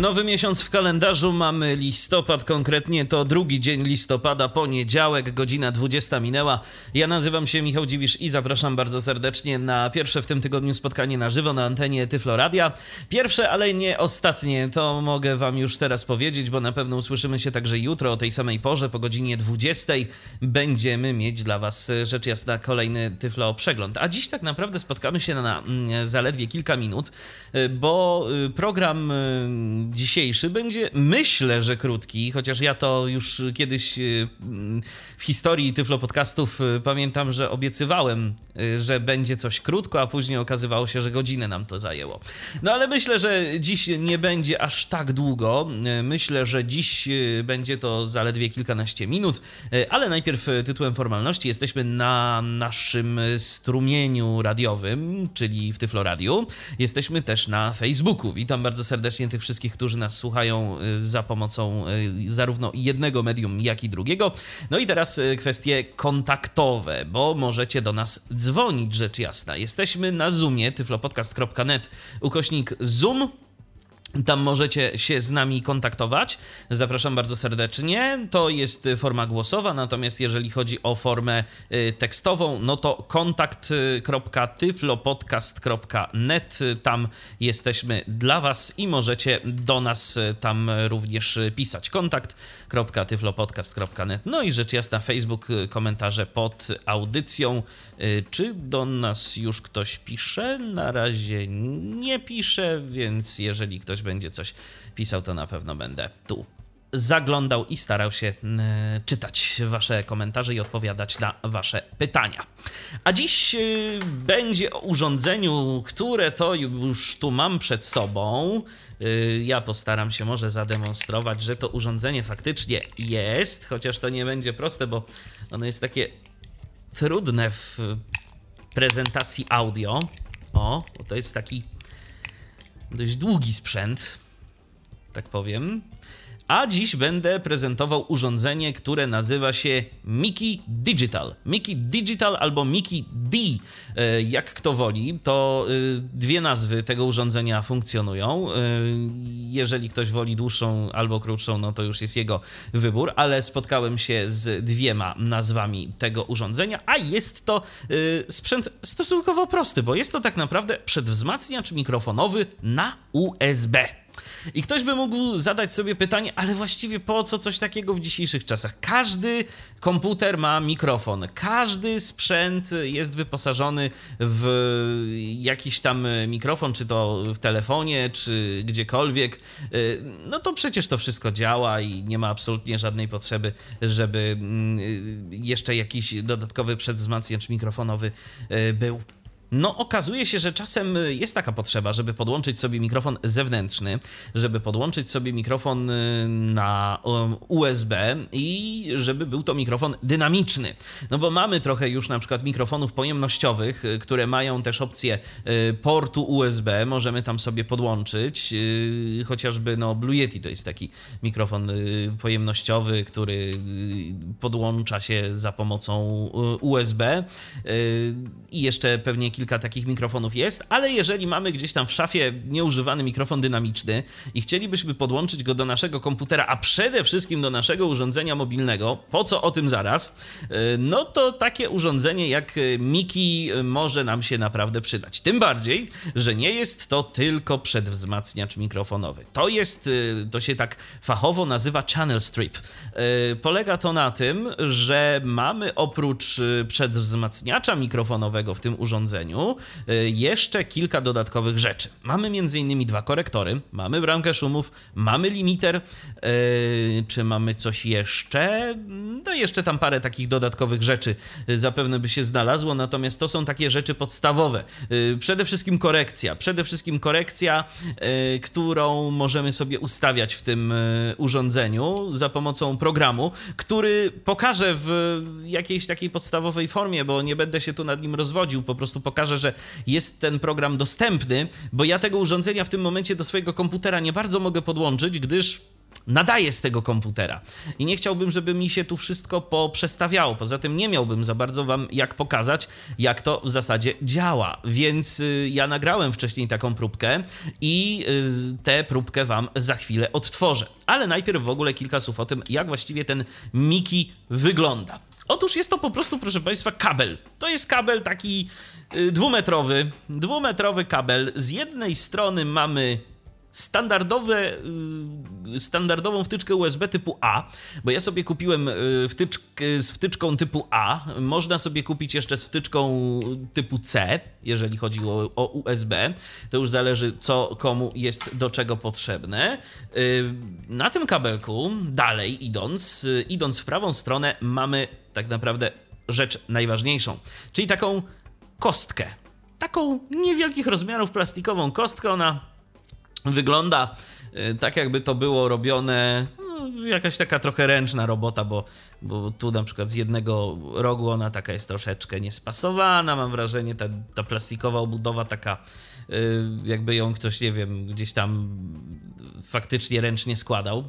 Nowy miesiąc w kalendarzu mamy listopad, konkretnie to drugi dzień listopada, poniedziałek, godzina 20 minęła. Ja nazywam się Michał Dziwisz i zapraszam bardzo serdecznie na pierwsze w tym tygodniu spotkanie na żywo na antenie Tyfloradia. Pierwsze, ale nie ostatnie, to mogę wam już teraz powiedzieć, bo na pewno usłyszymy się także jutro o tej samej porze, po godzinie 20 będziemy mieć dla was rzecz jasna kolejny Tyflo przegląd. A dziś tak naprawdę spotkamy się na mm, zaledwie kilka minut, bo y, program y, dzisiejszy będzie, myślę, że krótki, chociaż ja to już kiedyś y, w historii Tyflo Podcastów y, pamiętam, że obiecywałem, y, że będzie coś krótko, a później okazywało się, że godzinę nam to zajęło. No ale myślę, że dziś nie będzie aż tak długo. Myślę, że dziś będzie to zaledwie kilkanaście minut, ale najpierw tytułem formalności jesteśmy na naszym strumieniu radiowym, czyli w Tyflo Radio. Jesteśmy też na Facebooku. Witam bardzo serdecznie tych wszystkich, którzy nas słuchają y, za pomocą y, zarówno jednego medium, jak i drugiego. No i teraz y, kwestie kontaktowe, bo możecie do nas dzwonić, rzecz jasna. Jesteśmy na Zoomie, tyflopodcast.net, ukośnik Zoom. Tam możecie się z nami kontaktować. Zapraszam bardzo serdecznie. To jest forma głosowa, natomiast jeżeli chodzi o formę y, tekstową, no to kontakt.tyflopodcast.net. Tam jesteśmy dla Was i możecie do nas tam również pisać. kontakt.tyflopodcast.net. No i rzecz jasna, Facebook, komentarze pod audycją. Y, czy do nas już ktoś pisze? Na razie nie pisze, więc jeżeli ktoś będzie coś pisał, to na pewno będę tu zaglądał i starał się y, czytać Wasze komentarze i odpowiadać na Wasze pytania. A dziś y, będzie o urządzeniu, które to już tu mam przed sobą. Ja postaram się może zademonstrować, że to urządzenie faktycznie jest, chociaż to nie będzie proste, bo ono jest takie trudne w prezentacji audio. O, bo to jest taki dość długi sprzęt, tak powiem. A dziś będę prezentował urządzenie, które nazywa się Mickey Digital. Mickey Digital albo Mickey D, e, jak kto woli. To e, dwie nazwy tego urządzenia funkcjonują. E, jeżeli ktoś woli dłuższą albo krótszą, no to już jest jego wybór, ale spotkałem się z dwiema nazwami tego urządzenia, a jest to sprzęt stosunkowo prosty, bo jest to tak naprawdę przedwzmacniacz mikrofonowy na USB. I ktoś by mógł zadać sobie pytanie, ale właściwie po co coś takiego w dzisiejszych czasach? Każdy komputer ma mikrofon, każdy sprzęt jest wyposażony w jakiś tam mikrofon, czy to w telefonie, czy gdziekolwiek. No to przecież to wszystko działa i nie ma absolutnie żadnej potrzeby, żeby mm, jeszcze jakiś dodatkowy przedwzmacniacz mikrofonowy e, był. No, okazuje się, że czasem jest taka potrzeba, żeby podłączyć sobie mikrofon zewnętrzny, żeby podłączyć sobie mikrofon y, na USB i żeby był to mikrofon dynamiczny. No bo mamy trochę już na przykład mikrofonów pojemnościowych, y, które mają też opcję y, portu USB, możemy tam sobie podłączyć, chociażby no Blue Yeti to jest taki mikrofon pojemnościowy, który podłącza się za pomocą USB i jeszcze pewnie kilka takich mikrofonów jest, ale jeżeli mamy gdzieś tam w szafie nieużywany mikrofon dynamiczny i chcielibyśmy podłączyć go do naszego komputera, a przede wszystkim do naszego urządzenia mobilnego, po co o tym zaraz, y, no to takie urządzenie jak Miki może nam się naprawdę przydać. Tym bardziej, że nie jest to tylko przedwzmacniacz mikrofonowy. To jest, y, to się tak fachowo nazywa channel strip. Y, polega to na tym, że mamy oprócz przedwzmacniacza mikrofonowego w tym urządzeniu, Y, jeszcze kilka dodatkowych rzeczy. Mamy m.in. dwa korektory, mamy bramkę szumów, mamy limiter, y, czy mamy coś jeszcze? No jeszcze tam parę takich dodatkowych rzeczy y, zapewne by się znalazło, natomiast to są takie rzeczy podstawowe. Przede wszystkim korekcja, przede wszystkim korekcja, którą możemy sobie ustawiać w tym urządzeniu za pomocą programu, który pokażę w jakiejś takiej podstawowej formie, bo nie będę się tu nad nim rozwodził, po prostu pokażę pokażę, że jest ten program dostępny, bo ja tego urządzenia w tym momencie do swojego komputera nie bardzo mogę podłączyć, gdyż nadaję z tego komputera. I nie chciałbym, żeby mi się tu wszystko poprzestawiało. Poza tym nie miałbym za bardzo wam jak pokazać, jak to w zasadzie działa. Więc y, ja nagrałem wcześniej taką próbkę i y, tę próbkę wam za chwilę odtworzę. Ale najpierw w ogóle kilka słów o tym, jak właściwie ten Miki wygląda. Otóż jest to po prostu, proszę Państwa, kabel. To jest kabel taki y, dwumetrowy, dwumetrowy kabel. Z jednej strony mamy standardowe, y, standardową wtyczkę USB typu A, bo ja sobie kupiłem y, wtyczkę z wtyczką typu A. Można sobie kupić jeszcze z wtyczką typu C, jeżeli chodzi o, o USB. To już zależy, co komu jest do czego potrzebne. Y, na tym kabelku, dalej idąc, idąc w prawą stronę, mamy tak naprawdę rzecz najważniejszą, czyli taką kostkę. Taką niewielkich rozmiarów plastikową kostkę. Ona wygląda y, tak, jakby to było robione. No, jakaś taka trochę ręczna robota, bo, bo tu na przykład z jednego rogu ona taka jest troszeczkę niespasowana. Mam wrażenie, ta, ta plastikowa obudowa taka, y, jakby ją ktoś, nie wiem, gdzieś tam faktycznie ręcznie składał.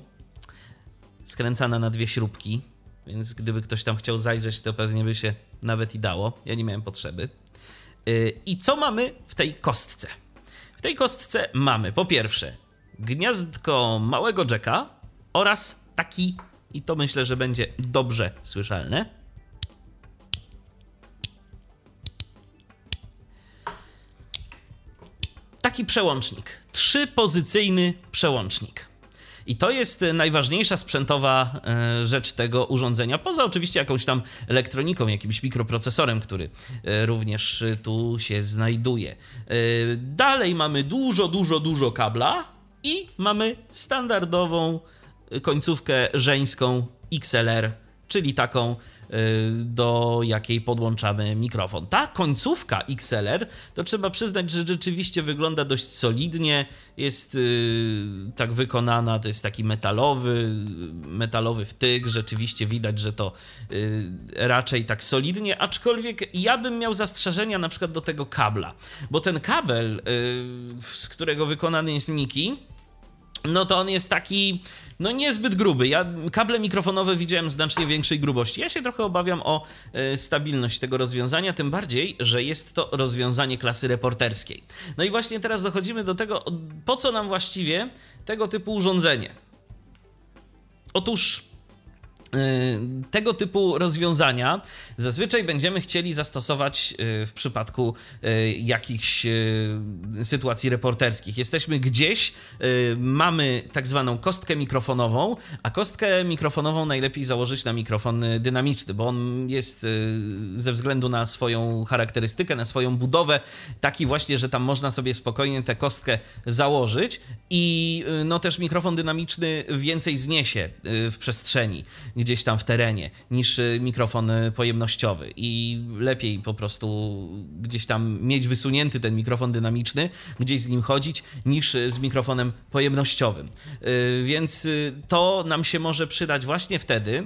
Skręcana na dwie śrubki, więc gdyby ktoś tam chciał zajrzeć, to pewnie by się nawet i dało. Ja nie miałem potrzeby. Y, I co mamy w tej kostce? W tej kostce mamy po pierwsze gniazdko małego jacka oraz taki, i to myślę, że będzie dobrze słyszalne. Taki przełącznik. Trzypozycyjny przełącznik. I to jest najważniejsza sprzętowa e, rzecz tego urządzenia, poza oczywiście jakąś tam elektroniką, jakimś mikroprocesorem, który e, również tu się znajduje. E, dalej mamy dużo, dużo, dużo kabla i mamy standardową końcówkę żeńską XLR, czyli taką do jakiej podłączamy mikrofon. Ta końcówka XLR, to trzeba przyznać, że rzeczywiście wygląda dość solidnie, jest y, tak wykonana, to jest taki metalowy, metalowy wtyk, rzeczywiście widać, że to y, raczej tak solidnie, aczkolwiek ja bym miał zastrzeżenia na przykład do tego kabla, bo ten kabel, z którego wykonany jest Miki, no to on jest taki, no niezbyt gruby. Ja kable mikrofonowe widziałem znacznie większej grubości. Ja się trochę obawiam o y, stabilność tego rozwiązania, tym bardziej, że jest to rozwiązanie klasy reporterskiej. No i właśnie teraz dochodzimy do tego, po co nam właściwie tego typu urządzenie. Otóż tego typu rozwiązania zazwyczaj będziemy chcieli zastosować y, w przypadku y, jakichś sytuacji reporterskich. Jesteśmy gdzieś, mamy tak zwaną kostkę mikrofonową, a kostkę mikrofonową najlepiej założyć na mikrofon dynamiczny, bo on jest ze względu na swoją charakterystykę, na swoją budowę taki właśnie, że tam można sobie spokojnie tę kostkę założyć i no też mikrofon dynamiczny więcej zniesie w przestrzeni gdzieś tam w terenie niż y, mikrofon y, pojemnościowy i lepiej po prostu gdzieś tam mieć wysunięty ten mikrofon dynamiczny, gdzieś z nim chodzić niż y, z mikrofonem pojemnościowym. Więc to nam się może przydać właśnie wtedy,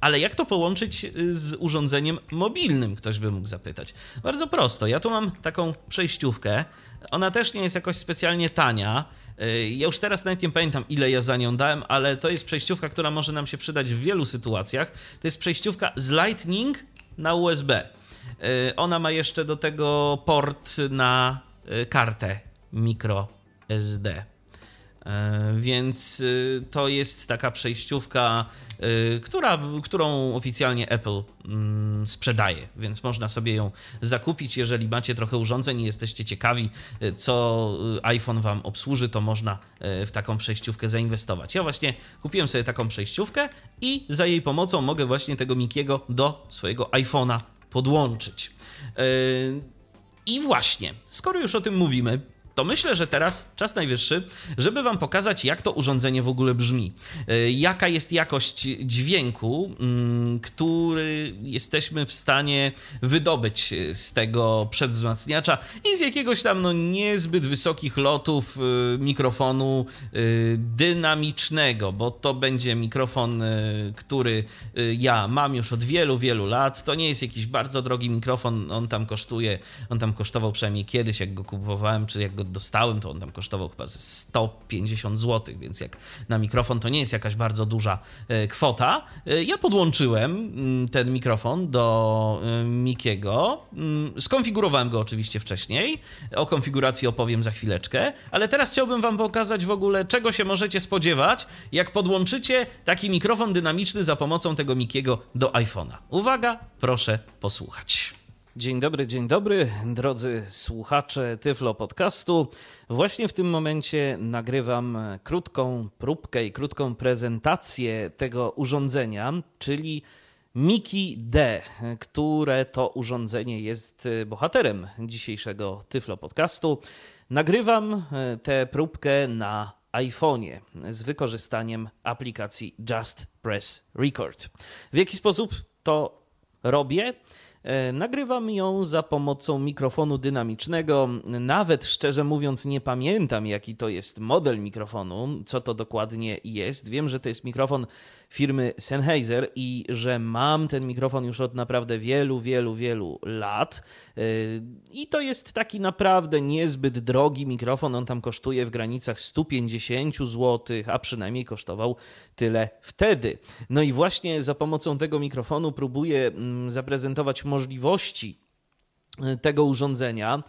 ale jak to połączyć z urządzeniem mobilnym, ktoś by mógł zapytać. Bardzo prosto. Ja tu mam taką przejściówkę. Ona też nie jest jakoś specjalnie tania. Y, ja już teraz nawet nie pamiętam, ile ja za nią dałem, ale to jest przejściówka, która może nam się przydać w wielu sytuacjach. To jest przejściówka z Lightning na USB. Y, ona ma jeszcze do tego port na y, kartę micro SD. E, więc y, to jest taka przejściówka, y, która, którą oficjalnie Apple mm, sprzedaje, więc można sobie ją zakupić. Jeżeli macie trochę urządzeń i jesteście ciekawi, y, co iPhone Wam obsłuży, to można w taką przejściówkę zainwestować. Ja właśnie kupiłem sobie taką przejściówkę i za jej pomocą mogę właśnie tego Mikiego do swojego iPhone'a podłączyć. I właśnie, skoro już o tym mówimy, to myślę, że teraz czas najwyższy, żeby Wam pokazać, jak to urządzenie w ogóle brzmi. E, jaka jest jakość dźwięku, mm, który jesteśmy w stanie wydobyć z tego przedwzmacniacza i z jakiegoś tam no, niezbyt wysokich lotów e, mikrofonu e, dynamicznego, bo to będzie mikrofon, który ja mam już od wielu, wielu lat. To nie jest jakiś bardzo drogi mikrofon, on tam kosztuje, on tam kosztował przynajmniej kiedyś, jak go kupowałem, czy jak go dostałem, to on tam kosztował chyba ze 150 zł, więc jak na mikrofon to nie jest jakaś bardzo duża e, kwota. E, ja podłączyłem mm, ten mikrofon do e, Mikiego. Mm, skonfigurowałem go oczywiście wcześniej. O konfiguracji opowiem za chwileczkę, ale teraz chciałbym Wam pokazać w ogóle, czego się możecie spodziewać, jak podłączycie taki mikrofon dynamiczny za pomocą tego Mikiego do iPhone'a. Uwaga, proszę posłuchać. Dzień dobry, dzień dobry, drodzy słuchacze Tyflo Podcastu. Właśnie w tym momencie nagrywam krótką próbkę i krótką prezentację tego urządzenia, czyli Miki D, które to urządzenie jest bohaterem dzisiejszego Tyflo Podcastu. Nagrywam tę próbkę na iPhone'ie z wykorzystaniem aplikacji Just Press Record. W jaki sposób to robię? E, nagrywam ją za pomocą mikrofonu dynamicznego. Nawet szczerze mówiąc, nie pamiętam, jaki to jest model mikrofonu, co to dokładnie jest. Wiem, że to jest mikrofon firmy Sennheiser i że mam ten mikrofon już od naprawdę wielu, wielu, wielu lat. Yy, I to jest taki naprawdę niezbyt drogi mikrofon. On tam kosztuje w granicach 150 zł, a przynajmniej kosztował tyle wtedy. No i właśnie za pomocą tego mikrofonu próbuję mm, zaprezentować możliwości tego urządzenia.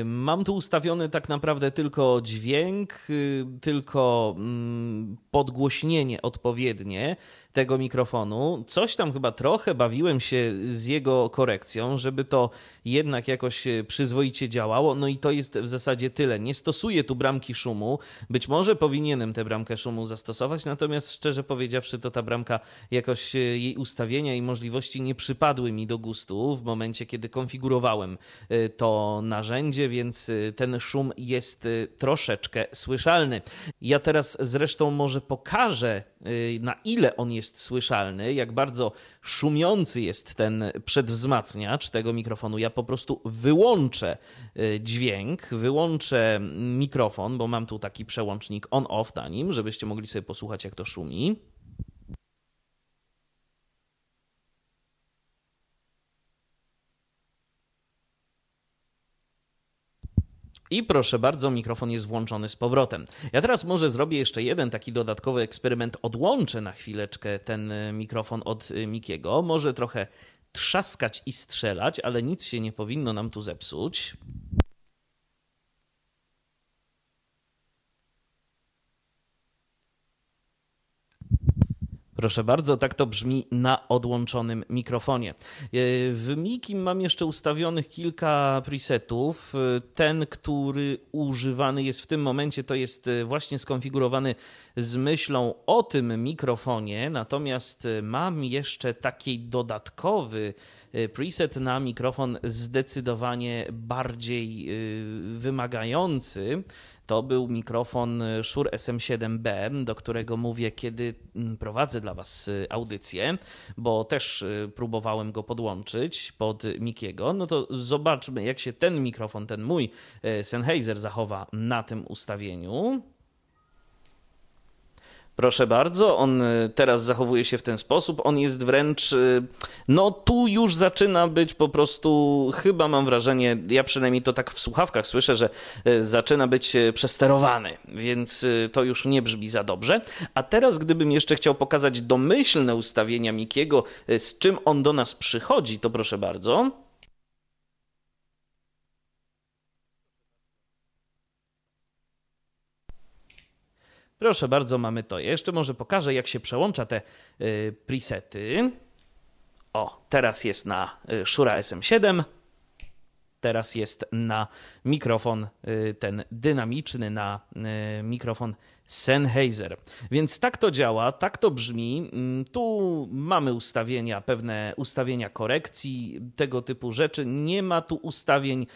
Y, mam tu ustawiony tak naprawdę tylko dźwięk, y, tylko mm, podgłośnienie odpowiednie tego mikrofonu. Coś tam chyba trochę bawiłem się z jego korekcją, żeby to jednak jakoś e, przyzwoicie działało. No i to jest w zasadzie tyle. Nie stosuję tu bramki szumu. Być może powinienem tę bramkę szumu zastosować, natomiast szczerze powiedziawszy, to ta bramka jakoś e, jej ustawienia i możliwości nie przypadły mi do gustu w momencie, kiedy konfigurowałem e, to narzędzie, więc ten szum jest troszeczkę słyszalny. Ja teraz zresztą może pokażę, na ile on jest jest słyszalny, jak bardzo szumiący jest ten przedwzmacniacz tego mikrofonu. Ja po prostu wyłączę y, dźwięk, wyłączę mikrofon, bo mam tu taki przełącznik on-off na nim, żebyście mogli sobie posłuchać, jak to szumi. I proszę bardzo, mikrofon jest włączony z powrotem. Ja teraz może zrobię jeszcze jeden taki dodatkowy eksperyment. Odłączę na chwileczkę ten e, mikrofon od e, Mikiego. Może trochę trzaskać i strzelać, ale nic się nie powinno nam tu zepsuć. Proszę bardzo, tak to brzmi na odłączonym mikrofonie. E, w Mikim mam jeszcze ustawionych kilka presetów. E, ten, który używany jest w tym momencie, to jest e, właśnie skonfigurowany z myślą o tym mikrofonie, natomiast mam jeszcze taki dodatkowy preset na mikrofon zdecydowanie bardziej wymagający to był mikrofon Shure SM7B, do którego mówię, kiedy mm, prowadzę dla Was y, audycję, bo też y, próbowałem go podłączyć pod Mikiego. No to zobaczmy, jak się ten mikrofon, ten mój y, Sennheiser zachowa na tym ustawieniu. Proszę bardzo, on y, teraz zachowuje się w ten sposób. On jest wręcz, y, no tu już zaczyna być po prostu, chyba mam wrażenie, ja przynajmniej to tak w słuchawkach słyszę, że y, zaczyna być przesterowany, więc to już nie brzmi za dobrze. A teraz, gdybym jeszcze chciał pokazać domyślne ustawienia Mikiego, z czym on do nas przychodzi, to proszę bardzo. Proszę bardzo, mamy to. Ja jeszcze może pokażę, jak się przełącza te y, presety. O, teraz jest na y, Shure SM7. Teraz jest na mikrofon y, ten dynamiczny, na mikrofon Sennheiser. Więc tak to działa, tak to brzmi. Mm, tu mamy ustawienia, pewne ustawienia korekcji, tego typu rzeczy. Nie ma tu ustawień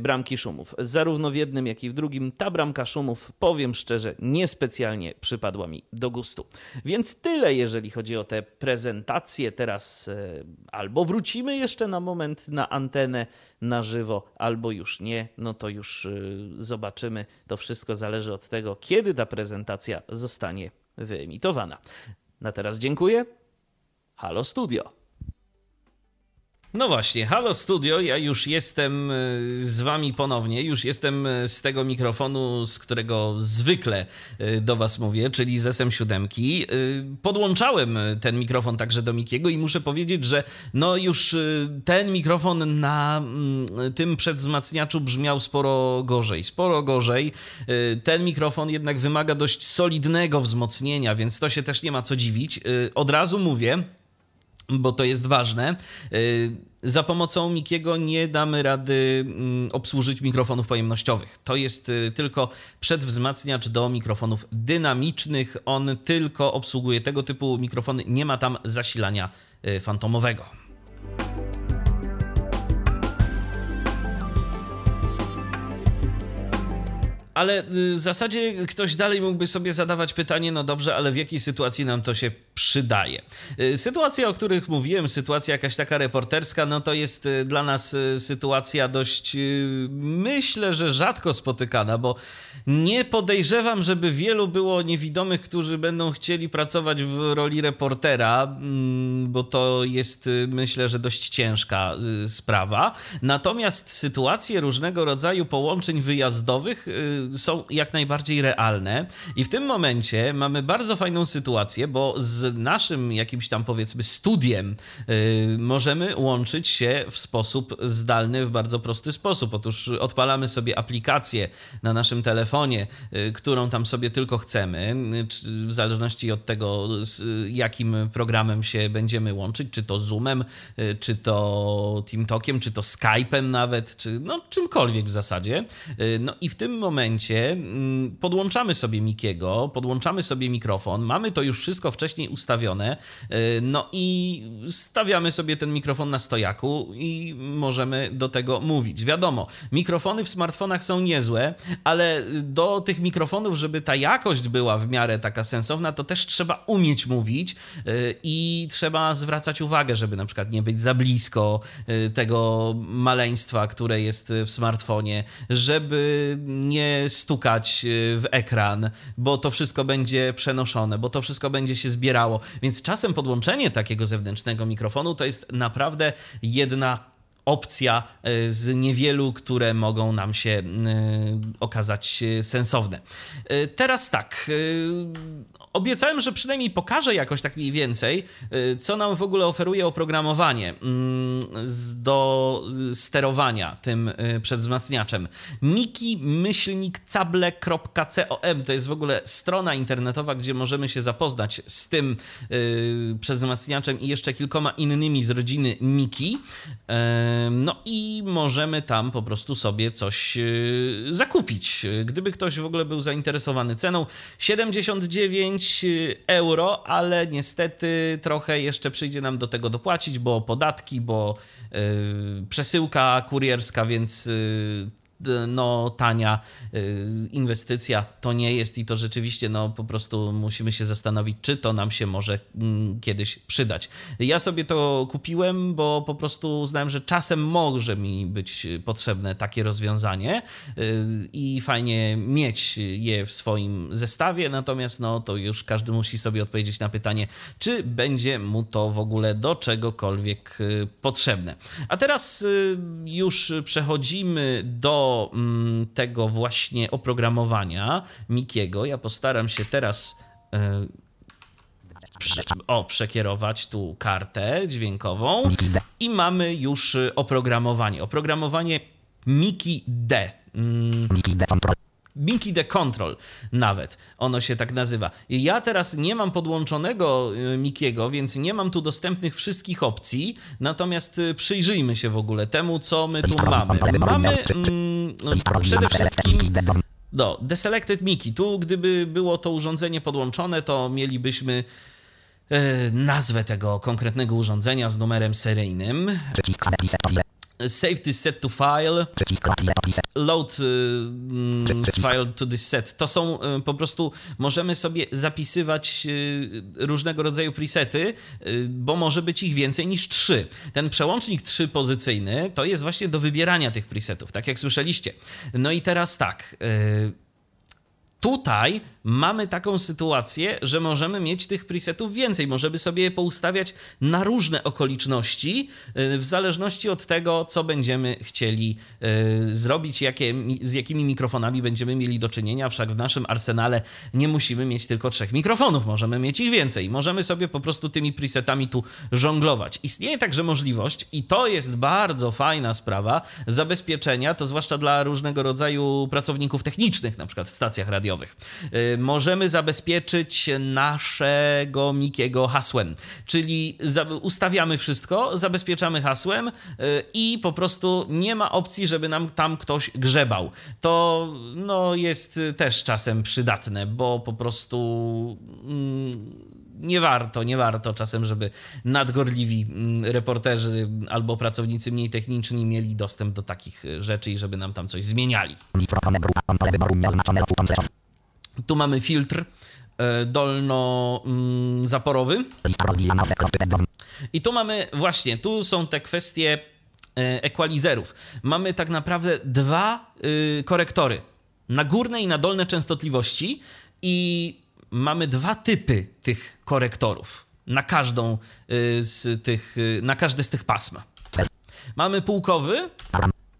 bramki szumów. Zarówno w jednym, jak i w drugim ta bramka szumów, powiem szczerze, niespecjalnie przypadła mi do gustu. Więc tyle, jeżeli chodzi o te prezentacje. Teraz y, albo wrócimy jeszcze na moment na antenę na żywo, albo już nie, no to już y, zobaczymy. To wszystko zależy od tego, kiedy ta prezentacja zostanie wyemitowana. Na teraz dziękuję. Halo Studio. No właśnie, Halo Studio, ja już jestem e, z wami ponownie, już jestem e, z tego mikrofonu, z którego zwykle e, do was mówię, czyli z SM7. Podłączałem ten mikrofon także do Mikiego i muszę powiedzieć, że no już ten mikrofon na mm, tym przedwzmacniaczu brzmiał sporo gorzej, sporo gorzej. Ten mikrofon jednak wymaga dość solidnego wzmocnienia, więc to się też nie ma co dziwić. Od razu mówię, bo to jest ważne. Y, za pomocą Mikiego nie damy rady mm, obsłużyć mikrofonów pojemnościowych. To jest y, tylko przedwzmacniacz do mikrofonów dynamicznych. On tylko obsługuje tego typu mikrofony, nie ma tam zasilania y, fantomowego. Ale w zasadzie ktoś dalej mógłby sobie zadawać pytanie, no dobrze, ale w jakiej sytuacji nam to się przydaje? Y, sytuacja, o których mówiłem, sytuacja jakaś taka reporterska, no to jest y, dla nas sytuacja dość, myślę, że rzadko spotykana, bo nie podejrzewam, żeby wielu było niewidomych, którzy będą chcieli pracować w roli reportera, mm, bo to jest, myślę, że dość ciężka sprawa. Natomiast sytuacje różnego rodzaju połączeń wyjazdowych są jak najbardziej realne. I w tym momencie mamy bardzo fajną sytuację, bo z naszym jakimś tam powiedzmy studiem yy, możemy łączyć się w sposób zdalny, w bardzo prosty sposób. Otóż odpalamy sobie aplikację na naszym telefonie, yy, którą tam sobie tylko chcemy, yy, w zależności od tego, z jakim programem się będziemy łączyć, czy to Zoomem, czy to TeamTalkiem, czy to Skype'em nawet, czy no czymkolwiek w zasadzie. No i w tym momencie momencie mm, podłączamy sobie Mikiego, podłączamy sobie mikrofon, mamy to już wszystko wcześniej ustawione, y, no i stawiamy sobie ten mikrofon na stojaku i możemy do tego mówić. Wiadomo, mikrofony w smartfonach są niezłe, ale do tych mikrofonów, żeby ta jakość była w miarę taka sensowna, to też trzeba umieć mówić y, i trzeba zwracać uwagę, żeby na przykład nie być za blisko y, tego maleństwa, które jest w smartfonie, żeby nie stukać w ekran, bo to wszystko będzie przenoszone, bo to wszystko będzie się zbierało. Więc czasem podłączenie takiego zewnętrznego mikrofonu to jest naprawdę jedna opcja y, z niewielu, które mogą nam się y, okazać sensowne. Teraz tak, obiecałem, że przynajmniej pokażę jakoś tak mniej więcej, co nam w ogóle oferuje oprogramowanie mm, do sterowania tym przedwzmacniaczem. miki-cable.com to jest w ogóle strona internetowa, gdzie możemy się zapoznać z tym przedwzmacniaczem i jeszcze kilkoma innymi z rodziny Miki. No i możemy tam po prostu sobie coś zakupić. Gdyby ktoś w ogóle był zainteresowany ceną 79 5 euro, ale niestety trochę jeszcze przyjdzie nam do tego dopłacić, bo podatki, bo yy, przesyłka kurierska, więc no, tania y, inwestycja to nie jest i to rzeczywiście no, po prostu musimy się zastanowić, czy to nam się może mm, kiedyś przydać. Ja sobie to kupiłem, bo po prostu uznałem, że czasem może mi być potrzebne takie rozwiązanie y, i fajnie mieć je w swoim zestawie, natomiast no, to już każdy musi sobie odpowiedzieć na pytanie, czy będzie mu to w ogóle do czegokolwiek y, potrzebne. A teraz już przechodzimy do Mm, tego właśnie oprogramowania Mikiego. Ja postaram się teraz e, o, przekierować tu kartę dźwiękową i mamy już oprogramowanie. Oprogramowanie Miki D. Mm. Binky the Control nawet, ono się tak nazywa. Ja teraz nie mam podłączonego y, Mikiego, więc nie mam tu dostępnych wszystkich opcji, natomiast y, przyjrzyjmy się w ogóle temu, co my tu mamy. Mamy mm, przede wszystkim Do Deselected Miki. Tu, gdyby było to urządzenie podłączone, to mielibyśmy e, nazwę tego konkretnego urządzenia z numerem seryjnym. Save this set to file. Load y, file to this set. To są y, po prostu, możemy sobie zapisywać y, różnego rodzaju presety, bo może być ich więcej niż trzy. Ten przełącznik trzypozycyjny to jest właśnie do wybierania tych presetów, tak jak słyszeliście. No i teraz tak. Tutaj mamy taką sytuację, że możemy mieć tych presetów więcej. Możemy sobie je poustawiać na różne okoliczności, y, w zależności od tego, co będziemy chcieli y, zrobić, jakie, z jakimi mikrofonami będziemy mieli do czynienia. Wszak w naszym arsenale nie musimy mieć tylko trzech mikrofonów, możemy mieć ich więcej. Możemy sobie po prostu tymi presetami tu żonglować. Istnieje także możliwość, i to jest bardzo fajna sprawa, zabezpieczenia, to zwłaszcza dla różnego rodzaju pracowników technicznych, na przykład w stacjach radiowych Y, możemy zabezpieczyć naszego Mikiego hasłem, czyli ustawiamy wszystko, zabezpieczamy hasłem y, i po prostu nie ma opcji, żeby nam tam ktoś grzebał. To no, jest też czasem przydatne, bo po prostu mm, nie warto, nie warto czasem, żeby nadgorliwi mm, reporterzy albo pracownicy mniej techniczni mieli dostęp do takich rzeczy i żeby nam tam coś zmieniali. Tu mamy filtr e, dolno-zaporowy. I tu mamy właśnie, tu są te kwestie e, equalizerów. Mamy tak naprawdę dwa y, korektory. Na górne i na dolne częstotliwości i mamy dwa typy tych korektorów. Na każdą y, z tych, y, na każde z tych pasma. Mamy półkowy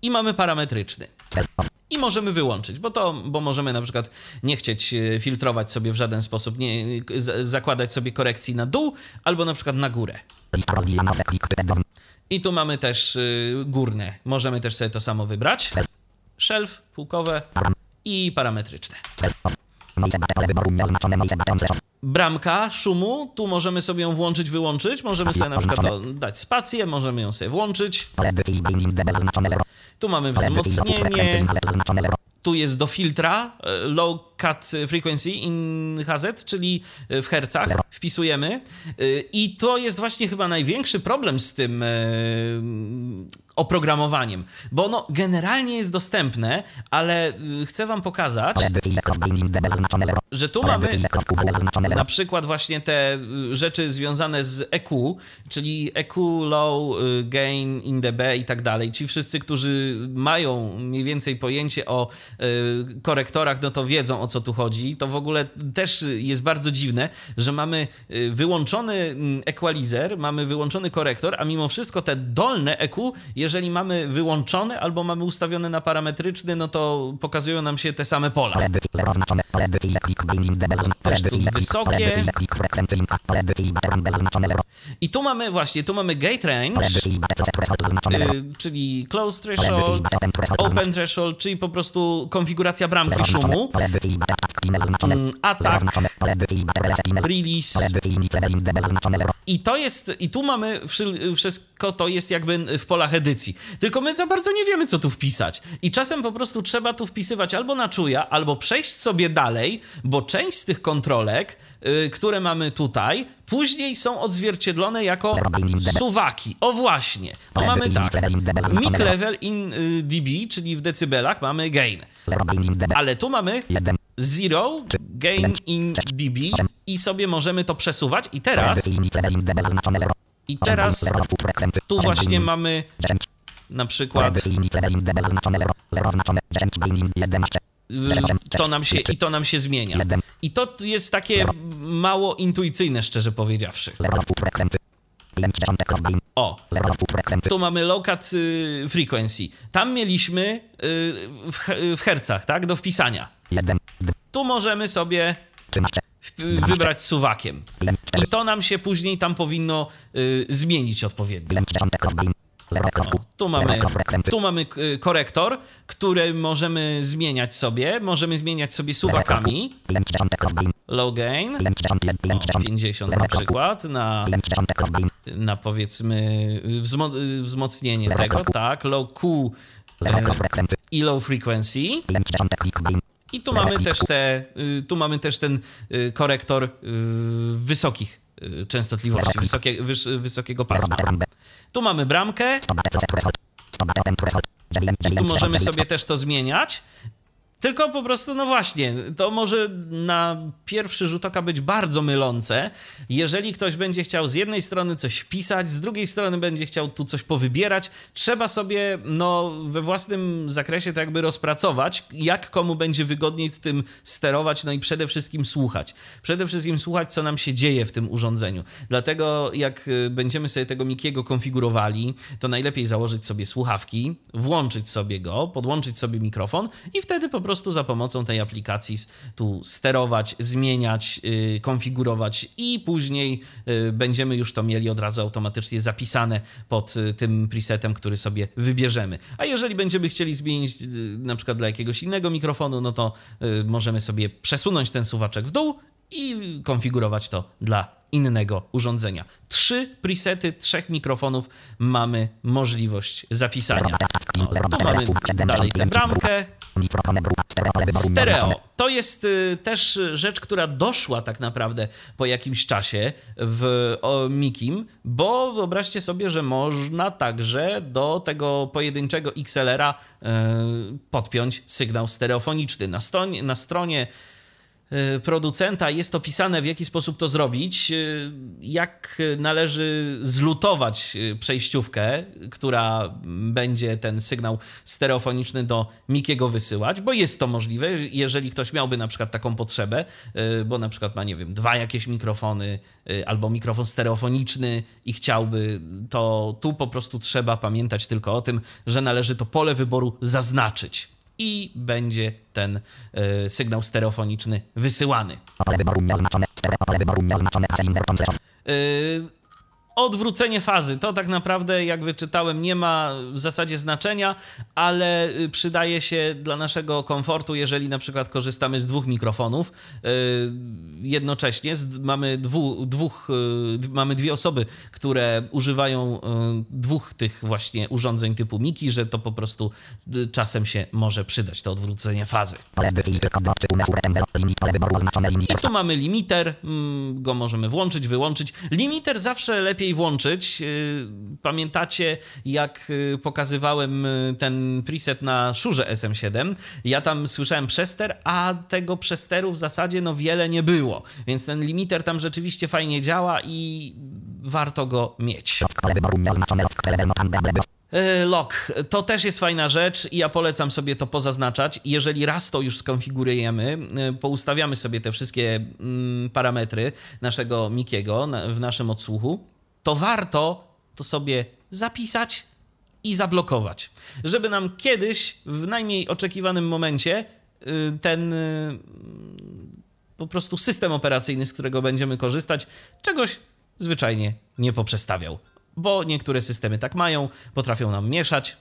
i mamy parametryczny i możemy wyłączyć, bo to, bo możemy na przykład nie chcieć e, filtrować sobie w żaden sposób, nie, zakładać sobie korekcji na dół albo na przykład na górę. I tu mamy też y, górne. Możemy też sobie to samo wybrać. Shelf, półkowe i parametryczne. Bramka szumu, tu możemy sobie ją włączyć, wyłączyć. Możemy sobie na przykład dać spację, możemy ją sobie włączyć. Tu mamy wzmocnienie. Tu jest do filtra e, low cut frequency in Hz, czyli w hercach wpisujemy. E, I to jest właśnie chyba największy problem z tym e, oprogramowaniem, bo ono generalnie jest dostępne, ale chcę wam pokazać, że tu mamy na przykład właśnie te rzeczy związane z EQ, czyli EQ, low, gain, in dB i tak dalej. Ci wszyscy, którzy mają mniej więcej pojęcie o korektorach, no to wiedzą o co tu chodzi. To w ogóle też jest bardzo dziwne, że mamy wyłączony equalizer, mamy wyłączony korektor, a mimo wszystko te dolne EQ jeżeli mamy wyłączone albo mamy ustawione na parametryczny, no to pokazują nam się te same pola. Też tu wysokie. I tu mamy właśnie, tu mamy gate range, y, czyli close threshold, open threshold, czyli po prostu konfiguracja bramki szumu, mm, atak, release. I to jest, i tu mamy wszystko to jest jakby w polach edycji. Tylko my za bardzo nie wiemy, co tu wpisać. I czasem po prostu trzeba tu wpisywać albo na czuja, albo przejść sobie dalej, bo część z tych kontrolek, yy, które mamy tutaj, później są odzwierciedlone jako suwaki. O właśnie. No mamy tak. Mic level in y, dB, czyli w decybelach mamy gain. Ale tu mamy zero gain in dB i sobie możemy to przesuwać i teraz i teraz tu właśnie mamy na przykład to nam się, i to nam się zmienia. I to jest takie mało intuicyjne, szczerze powiedziawszy. O, tu mamy low cut y, frequency. Tam mieliśmy y, w, w hercach, tak, do wpisania. Tu możemy sobie wybrać suwakiem. I to nam się później tam powinno y, zmienić odpowiednio. Tu, mamy, tu mamy korektor, który możemy zmieniać sobie. Możemy zmieniać sobie suwakami. Low gain. O, 50 na przykład. Na, na powiedzmy wzmocnienie tego. Tak. Low Q e, i low frequency. I tu mamy też te, y, tu mamy też ten y, korektor y, wysokich częstotliwości, wysokie, wys, wysokiego pasma. Tu mamy bramkę. I tu możemy sobie też to zmieniać. Tylko po prostu, no właśnie, to może na pierwszy rzut oka być bardzo mylące. Jeżeli ktoś będzie chciał z jednej strony coś wpisać, z drugiej strony będzie chciał tu coś powybierać, trzeba sobie no, we własnym zakresie to jakby rozpracować, jak komu będzie wygodniej z tym sterować, no i przede wszystkim słuchać. Przede wszystkim słuchać, co nam się dzieje w tym urządzeniu. Dlatego jak y, będziemy sobie tego Mikiego konfigurowali, to najlepiej założyć sobie słuchawki, włączyć sobie go, podłączyć sobie mikrofon i wtedy po prostu prostu za pomocą tej aplikacji tu sterować, zmieniać, yy, konfigurować i później yy, będziemy już to mieli od razu automatycznie zapisane pod yy, tym presetem, który sobie wybierzemy. A jeżeli będziemy chcieli zmienić y, na przykład dla jakiegoś innego mikrofonu, no to y, możemy sobie przesunąć ten suwaczek w dół i konfigurować to dla innego urządzenia. Trzy presety, trzech mikrofonów mamy możliwość zapisania. No, tu mamy dalej tę bramkę. Stereo. To jest y, też rzecz, która doszła tak naprawdę po jakimś czasie w Mikim, bo wyobraźcie sobie, że można także do tego pojedynczego XLR-a y, podpiąć sygnał stereofoniczny. Na, stronie, na stronie producenta jest opisane, w jaki sposób to zrobić, y, jak należy zlutować y, przejściówkę, która będzie ten sygnał stereofoniczny do Mikiego wysyłać, bo jest to możliwe, jeżeli ktoś miałby na przykład taką potrzebę, bo na przykład ma, nie wiem, dwa jakieś mikrofony albo mikrofon stereofoniczny i chciałby, to tu po prostu trzeba pamiętać tylko o tym, że należy to pole wyboru zaznaczyć i będzie ten y, sygnał stereofoniczny wysyłany. Y, Odwrócenie fazy to tak naprawdę, jak wyczytałem, nie ma w zasadzie znaczenia, ale y, przydaje się dla naszego komfortu, jeżeli na przykład korzystamy z dwóch mikrofonów y, jednocześnie. Mamy, dwu, dwóch, y, mamy dwie osoby, które używają dwóch tych właśnie urządzeń typu Miki, że to po prostu czasem się może przydać to odwrócenie fazy. I tu mamy limiter, mm, go możemy włączyć, wyłączyć. Limiter zawsze lepiej lepiej włączyć. Y, pamiętacie, jak y, pokazywałem y, ten preset na szurze SM7? Ja tam słyszałem przester, a tego przesteru w zasadzie no wiele nie było. Więc ten limiter tam rzeczywiście fajnie działa i warto go mieć. Lock. To też jest fajna rzecz i ja polecam sobie to pozaznaczać. Jeżeli raz to już skonfigurujemy, poustawiamy sobie te wszystkie mm, parametry naszego Mikiego w naszym odsłuchu, to warto to sobie zapisać i zablokować, żeby nam kiedyś, w najmniej oczekiwanym momencie, y, ten y, po prostu system operacyjny, z którego będziemy korzystać, czegoś zwyczajnie nie poprzestawiał. Bo niektóre systemy tak mają, potrafią nam mieszać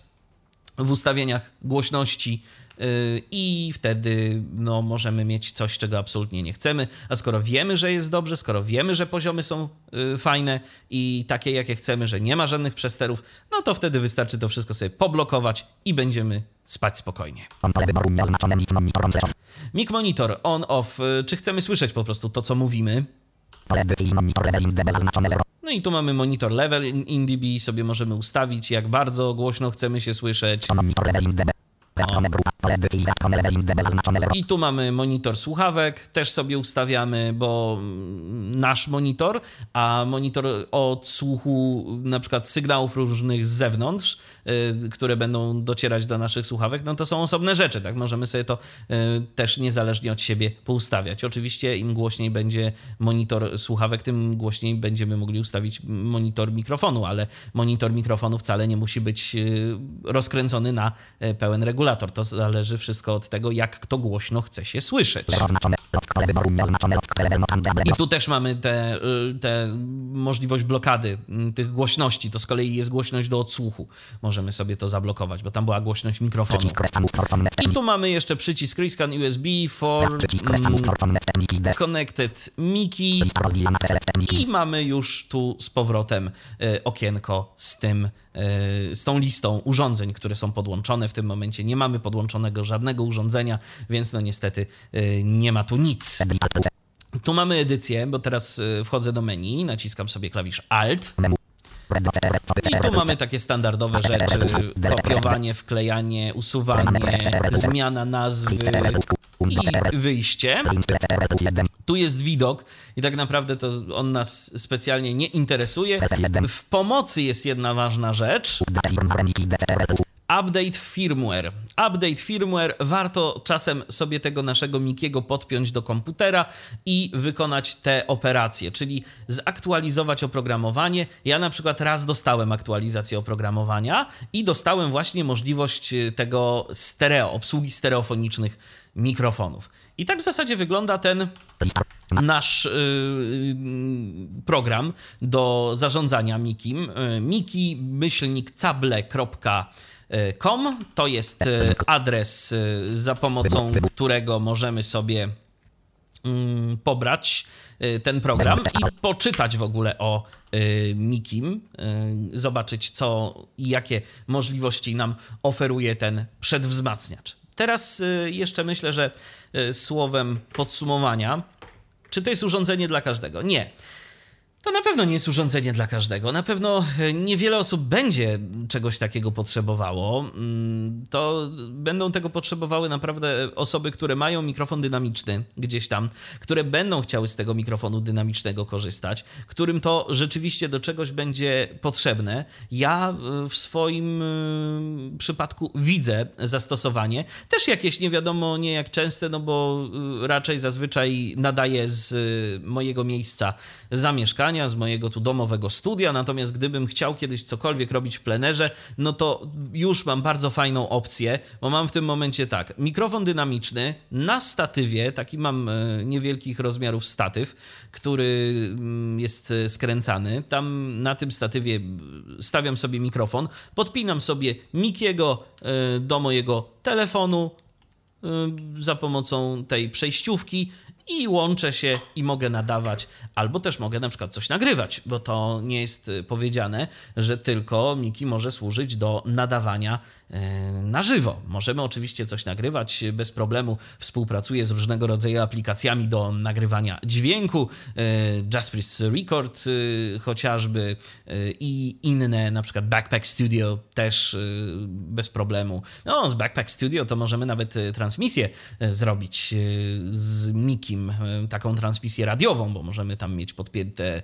w ustawieniach głośności, i wtedy no, możemy mieć coś, czego absolutnie nie chcemy. A skoro wiemy, że jest dobrze, skoro wiemy, że poziomy są y, fajne i takie, jakie chcemy, że nie ma żadnych przesterów, no to wtedy wystarczy to wszystko sobie poblokować i będziemy spać spokojnie. Mic monitor on off. Y, czy chcemy słyszeć po prostu to, co mówimy? No i tu mamy monitor level in dB, sobie możemy ustawić, jak bardzo głośno chcemy się słyszeć. I tu mamy monitor słuchawek, też sobie ustawiamy, bo nasz monitor, a monitor odsłuchu na przykład sygnałów różnych z zewnątrz, y, które będą docierać do naszych słuchawek, no to są osobne rzeczy, tak? Możemy sobie to y, też niezależnie od siebie poustawiać. Oczywiście im głośniej będzie monitor słuchawek, tym głośniej będziemy mogli ustawić monitor mikrofonu, ale monitor mikrofonu wcale nie musi być y, rozkręcony na pełen regulator regulator. To zależy wszystko od tego, jak kto głośno chce się słyszeć. I tu też mamy tę te, te możliwość blokady mm, tych głośności. To z kolei jest głośność do odsłuchu. Możemy sobie to zablokować, bo tam była głośność mikrofonu. I tu mamy jeszcze przycisk Rescan USB for mm, Connected Miki i mamy już tu z powrotem e, okienko z tym, z tą listą urządzeń, które są podłączone. W tym momencie nie mamy podłączonego żadnego urządzenia, więc no niestety e, nie ma tu nic. Tu mamy edycję, bo teraz wchodzę do menu, naciskam sobie klawisz Alt. I tu mamy takie standardowe rzeczy: kopiowanie, wklejanie, usuwanie, zmiana nazwy i wyjście. Tu jest widok i tak naprawdę to on nas specjalnie nie interesuje. W pomocy jest jedna ważna rzecz. Update firmware. Update firmware. Warto czasem sobie tego naszego Mikiego podpiąć do komputera i wykonać te operacje, czyli zaktualizować oprogramowanie. Ja na przykład raz dostałem aktualizację oprogramowania i dostałem właśnie możliwość tego stereo, obsługi stereofonicznych mikrofonów. I tak w zasadzie wygląda ten nasz yy, program do zarządzania Mikim. Miki myślnik cable.com to jest y, adres, y, za pomocą którego możemy sobie mm, pobrać y, ten program i poczytać w ogóle o Mikim, zobaczyć co i jakie możliwości nam oferuje ten przedwzmacniacz. Teraz jeszcze myślę, że słowem podsumowania, czy to jest urządzenie dla każdego? Nie. To na pewno nie jest urządzenie dla każdego. Na pewno e, niewiele osób będzie czegoś takiego potrzebowało. Mm, to będą tego potrzebowały naprawdę osoby, które mają mikrofon dynamiczny gdzieś tam, które będą chciały z tego mikrofonu dynamicznego korzystać, którym to rzeczywiście do czegoś będzie potrzebne. Ja e, w swoim e, przypadku widzę zastosowanie. Też jakieś nie wiadomo nie jak częste, no bo raczej zazwyczaj nadaję z mojego miejsca zamieszkania z mojego tu domowego studia, natomiast gdybym chciał kiedyś cokolwiek robić w plenerze, no to już mam bardzo fajną opcję, bo mam w tym momencie tak, mikrofon dynamiczny na statywie, taki mam e, niewielkich rozmiarów statyw, który mm, jest e, skręcany. Tam na tym statywie stawiam sobie mikrofon, podpinam sobie Mikiego e, do mojego telefonu, za pomocą tej przejściówki i łączę się i mogę nadawać, albo też mogę na przykład coś nagrywać, bo to nie jest y, powiedziane, że tylko Miki może służyć do nadawania E, na żywo. Możemy oczywiście coś nagrywać bez problemu. Współpracuję z różnego rodzaju aplikacjami do nagrywania dźwięku. Jaspris Record chociażby i inne, na przykład Backpack Studio też bez problemu. No, z Backpack Studio to możemy nawet transmisję zrobić z Mikim, taką transmisję radiową, bo możemy tam mieć podpięte,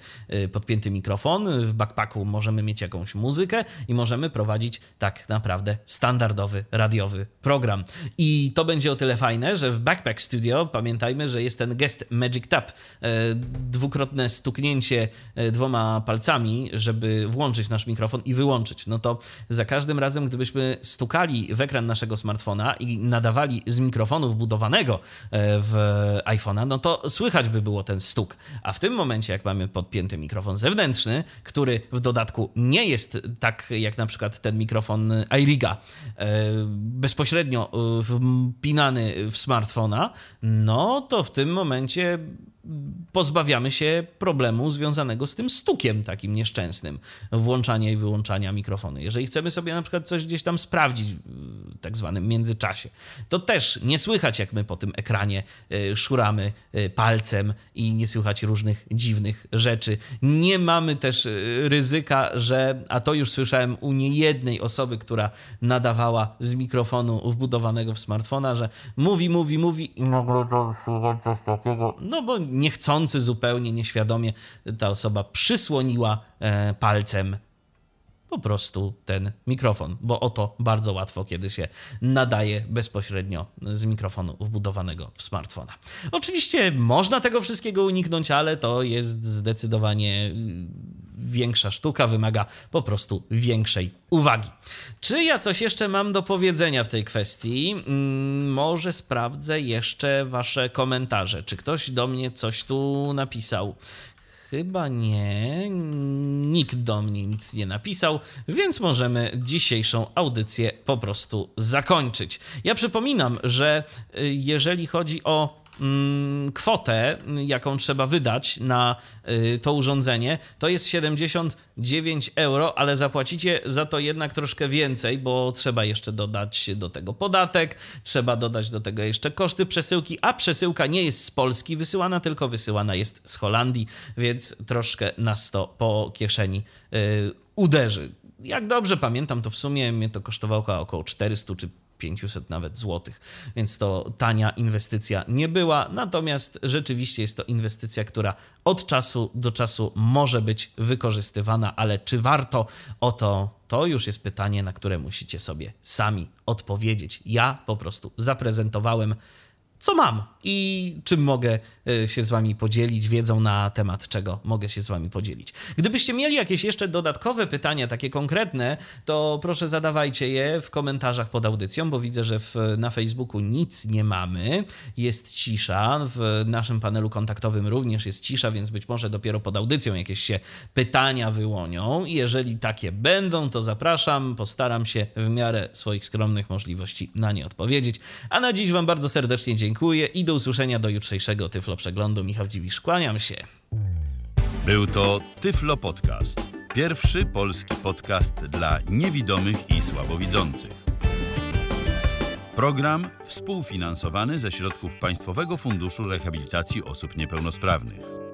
podpięty mikrofon. W backpacku możemy mieć jakąś muzykę i możemy prowadzić tak naprawdę standardowy radiowy program. I to będzie o tyle fajne, że w Backpack Studio pamiętajmy, że jest ten gest Magic Tap, e, dwukrotne stuknięcie e, dwoma palcami, żeby włączyć nasz mikrofon i wyłączyć. No to za każdym razem, gdybyśmy stukali w ekran naszego smartfona i nadawali z mikrofonu wbudowanego e, w iPhone'a, no to słychać by było ten stuk. A w tym momencie, jak mamy podpięty mikrofon zewnętrzny, który w dodatku nie jest tak jak na przykład ten mikrofon iRiga, E, bezpośrednio wpinany w smartfona, no to w tym momencie pozbawiamy się problemu związanego z tym stukiem takim nieszczęsnym włączania i wyłączania mikrofonu. Jeżeli chcemy sobie na przykład coś gdzieś tam sprawdzić w tak zwanym międzyczasie, to też nie słychać, jak my po tym ekranie e, szuramy e, palcem i nie słychać różnych dziwnych rzeczy. Nie mamy też e, ryzyka, że, a to już słyszałem u niejednej osoby, która nadawała z mikrofonu wbudowanego w smartfona, że mówi, mówi, mówi nagle to słychać coś takiego, no bo niechcący zupełnie, nieświadomie ta osoba przysłoniła e, palcem po prostu ten mikrofon, bo oto bardzo łatwo, kiedy się nadaje bezpośrednio z mikrofonu wbudowanego w smartfona. Oczywiście można tego wszystkiego uniknąć, ale to jest zdecydowanie większa sztuka, wymaga po prostu większej uwagi. Czy ja coś jeszcze mam do powiedzenia w tej kwestii? Mm, może sprawdzę jeszcze Wasze komentarze. Czy ktoś do mnie coś tu napisał? Chyba nie. Nikt do mnie nic nie napisał, więc możemy dzisiejszą audycję po prostu zakończyć. Ja przypominam, że y, jeżeli chodzi o kwotę, jaką trzeba wydać na y, to urządzenie, to jest 79 euro, ale zapłacicie za to jednak troszkę więcej, bo trzeba jeszcze dodać do tego podatek, trzeba dodać do tego jeszcze koszty przesyłki, a przesyłka nie jest z Polski wysyłana, tylko wysyłana jest z Holandii, więc troszkę nas to po kieszeni yy, uderzy. Jak dobrze pamiętam, to w sumie mnie to kosztowało około 400 czy 500 nawet złotych, więc to tania inwestycja nie była. Natomiast rzeczywiście jest to inwestycja, która od czasu do czasu może być wykorzystywana, ale czy warto o to? To już jest pytanie, na które musicie sobie sami odpowiedzieć. Ja po prostu zaprezentowałem co mam i czym mogę e, się z Wami podzielić, wiedzą na temat czego mogę się z Wami podzielić. Gdybyście mieli jakieś jeszcze dodatkowe pytania, takie konkretne, to proszę zadawajcie je w komentarzach pod audycją, bo widzę, że w, na Facebooku nic nie mamy. Jest cisza, w naszym panelu kontaktowym również jest cisza, więc być może dopiero pod audycją jakieś się pytania wyłonią. Jeżeli takie będą, to zapraszam, postaram się w miarę swoich skromnych możliwości na nie odpowiedzieć. A na dziś Wam bardzo serdecznie dziękuję dziękuję i do usłyszenia do jutrzejszego Tyflo Przeglądu. Michał Dziwisz, kłaniam się. Był to Tyflo Podcast. Pierwszy polski podcast dla niewidomych i słabowidzących. Program współfinansowany ze środków Państwowego Funduszu Rehabilitacji Osób Niepełnosprawnych.